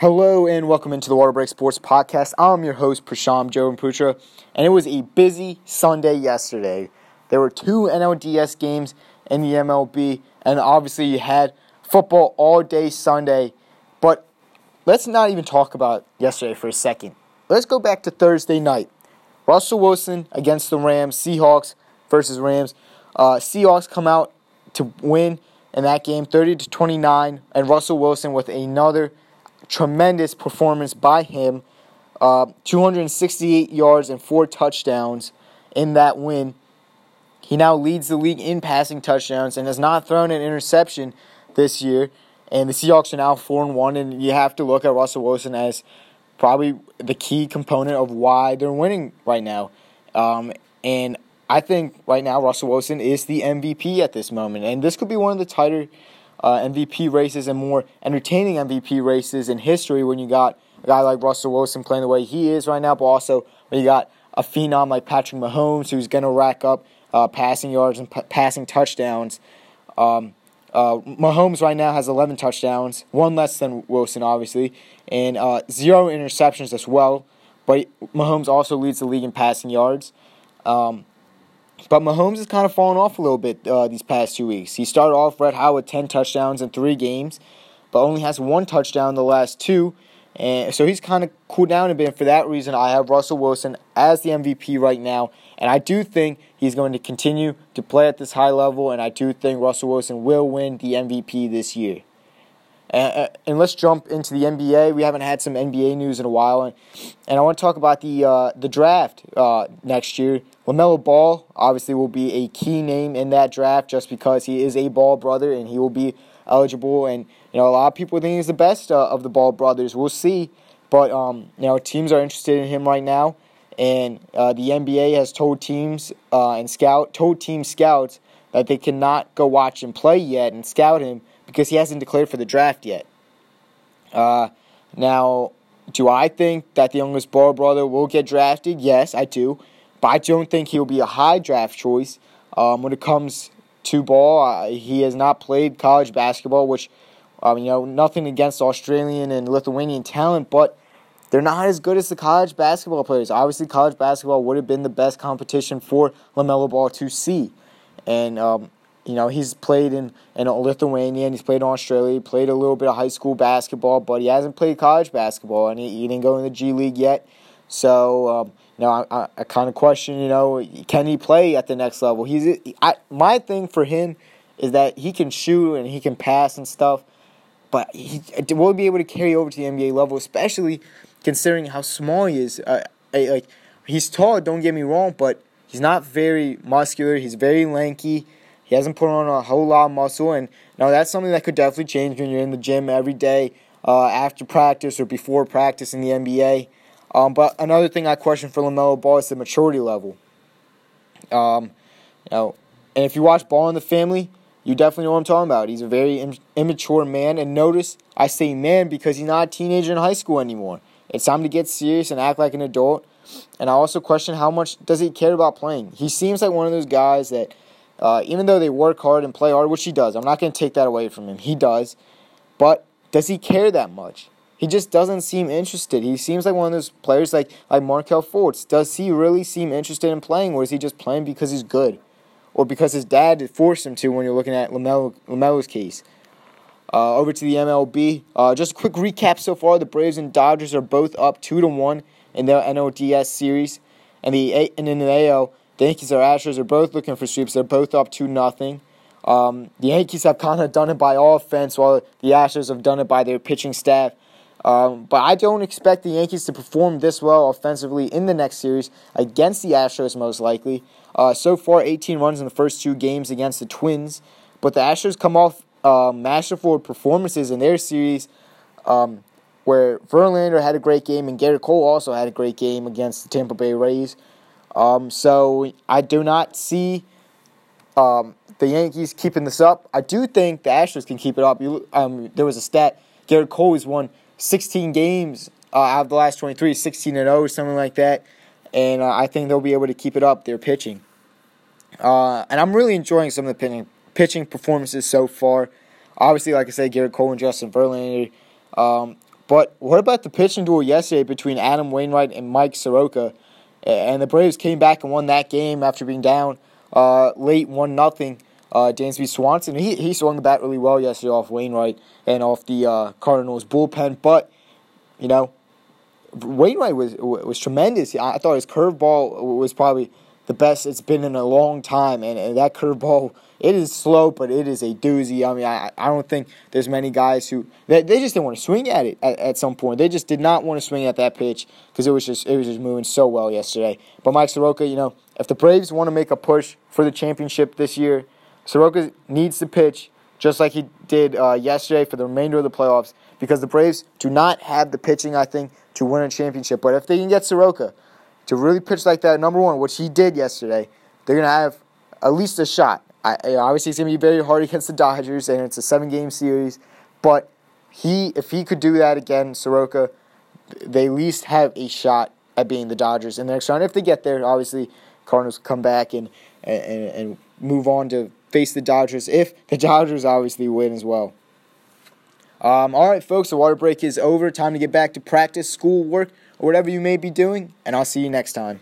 Hello and welcome into the Water Break Sports Podcast. I'm your host, Prasham Joe and Putra, and it was a busy Sunday yesterday. There were two NLDS games in the MLB, and obviously you had football all day Sunday. But let's not even talk about yesterday for a second. Let's go back to Thursday night. Russell Wilson against the Rams, Seahawks versus Rams. Uh, Seahawks come out to win in that game 30 to 29, and Russell Wilson with another tremendous performance by him. Uh, 268 yards and four touchdowns in that win. He now leads the league in passing touchdowns and has not thrown an interception this year. And the Seahawks are now four and one, and you have to look at Russell Wilson as probably the key component of why they're winning right now. Um, and I think right now Russell Wilson is the MVP at this moment, and this could be one of the tighter uh, MVP races and more entertaining MVP races in history when you got a guy like Russell Wilson playing the way he is right now, but also when you got a phenom like Patrick Mahomes who's going to rack up uh, passing yards and p- passing touchdowns. Um, uh, Mahomes right now has 11 touchdowns, one less than Wilson, obviously, and uh, zero interceptions as well. But Mahomes also leads the league in passing yards. Um, but Mahomes has kind of fallen off a little bit uh, these past two weeks. He started off red hot with 10 touchdowns in three games, but only has one touchdown in the last two. And so he's kind of cooled down a bit. And for that reason, I have Russell Wilson as the MVP right now. And I do think he's going to continue to play at this high level. And I do think Russell Wilson will win the MVP this year. Uh, and let's jump into the NBA. We haven't had some NBA news in a while, and, and I want to talk about the uh, the draft uh, next year. LaMelo Ball obviously will be a key name in that draft just because he is a Ball brother and he will be eligible. And you know a lot of people think he's the best uh, of the Ball brothers. We'll see, but um, you know teams are interested in him right now, and uh, the NBA has told teams uh, and scout told team scouts that they cannot go watch him play yet and scout him because he hasn't declared for the draft yet. Uh, now, do I think that the youngest Ball brother will get drafted? Yes, I do. But I don't think he'll be a high draft choice. Um, when it comes to ball, uh, he has not played college basketball, which, um, you know, nothing against Australian and Lithuanian talent, but they're not as good as the college basketball players. Obviously, college basketball would have been the best competition for LaMelo Ball to see. And um, you know, he's played in, in Lithuania and he's played in Australia. He played a little bit of high school basketball, but he hasn't played college basketball and he, he didn't go in the G League yet. So, um, you know, I, I, I kind of question, you know, can he play at the next level? He's I, my thing for him is that he can shoot and he can pass and stuff, but he will be able to carry over to the NBA level, especially considering how small he is. Uh, like he's tall, don't get me wrong, but he's not very muscular. He's very lanky. He hasn't put on a whole lot of muscle, and now that's something that could definitely change when you're in the gym every day uh, after practice or before practice in the NBA. Um, but another thing I question for LaMelo Ball is the maturity level. Um, you know, and if you watch Ball in the Family, you definitely know what I'm talking about. He's a very Im- immature man, and notice I say man because he's not a teenager in high school anymore. It's time to get serious and act like an adult. And I also question how much does he care about playing. He seems like one of those guys that uh, even though they work hard and play hard, which he does, I'm not going to take that away from him. He does. But does he care that much? He just doesn't seem interested. He seems like one of those players like, like Markelle Fultz. Does he really seem interested in playing, or is he just playing because he's good? Or because his dad forced him to when you're looking at LaMelo, LaMelo's case? Uh, over to the MLB. Uh, just a quick recap so far. The Braves and Dodgers are both up 2 to 1 in their NLDS series. And, the, and in the AL, the Yankees or Astros are both looking for sweeps. They're both up 2 nothing. Um, the Yankees have kind of done it by offense, while the Astros have done it by their pitching staff. Um, but I don't expect the Yankees to perform this well offensively in the next series against the Astros, most likely. Uh, so far, 18 runs in the first two games against the Twins. But the Astros come off uh, masterful performances in their series um, where Verlander had a great game and Gerrit Cole also had a great game against the Tampa Bay Rays. Um, so I do not see um, the Yankees keeping this up. I do think the Astros can keep it up. You, um, there was a stat: Gerrit Cole has won 16 games uh, out of the last 23, 16 and 0, something like that. And uh, I think they'll be able to keep it up. They're pitching, uh, and I'm really enjoying some of the pitching, pitching performances so far. Obviously, like I said, Gerrit Cole and Justin Verlander. Um, But what about the pitching duel yesterday between Adam Wainwright and Mike Soroka? And the Braves came back and won that game after being down uh, late one nothing. Uh, Dansby Swanson he he swung the bat really well yesterday off Wainwright and off the uh, Cardinals bullpen, but you know Wainwright was was tremendous. I thought his curveball was probably the best it's been in a long time, and, and that curveball it is slow, but it is a doozy. I mean, I, I don't think there's many guys who they, they just didn't want to swing at it at, at some point. They just did not want to swing at that pitch because it was just it was just moving so well yesterday. But Mike Soroka, you know, if the Braves want to make a push for the championship this year, Soroka needs to pitch just like he did uh, yesterday for the remainder of the playoffs because the Braves do not have the pitching, I think, to win a championship. But if they can get Soroka to really pitch like that, number one, which he did yesterday, they're going to have at least a shot. I, obviously, it's going to be very hard against the Dodgers, and it's a seven game series. But he, if he could do that again, Soroka, they at least have a shot at being the Dodgers in the next round. If they get there, obviously, Cardinals come back and, and, and move on to face the Dodgers if the Dodgers obviously win as well. Um, all right, folks, the water break is over. Time to get back to practice, school, work, or whatever you may be doing, and I'll see you next time.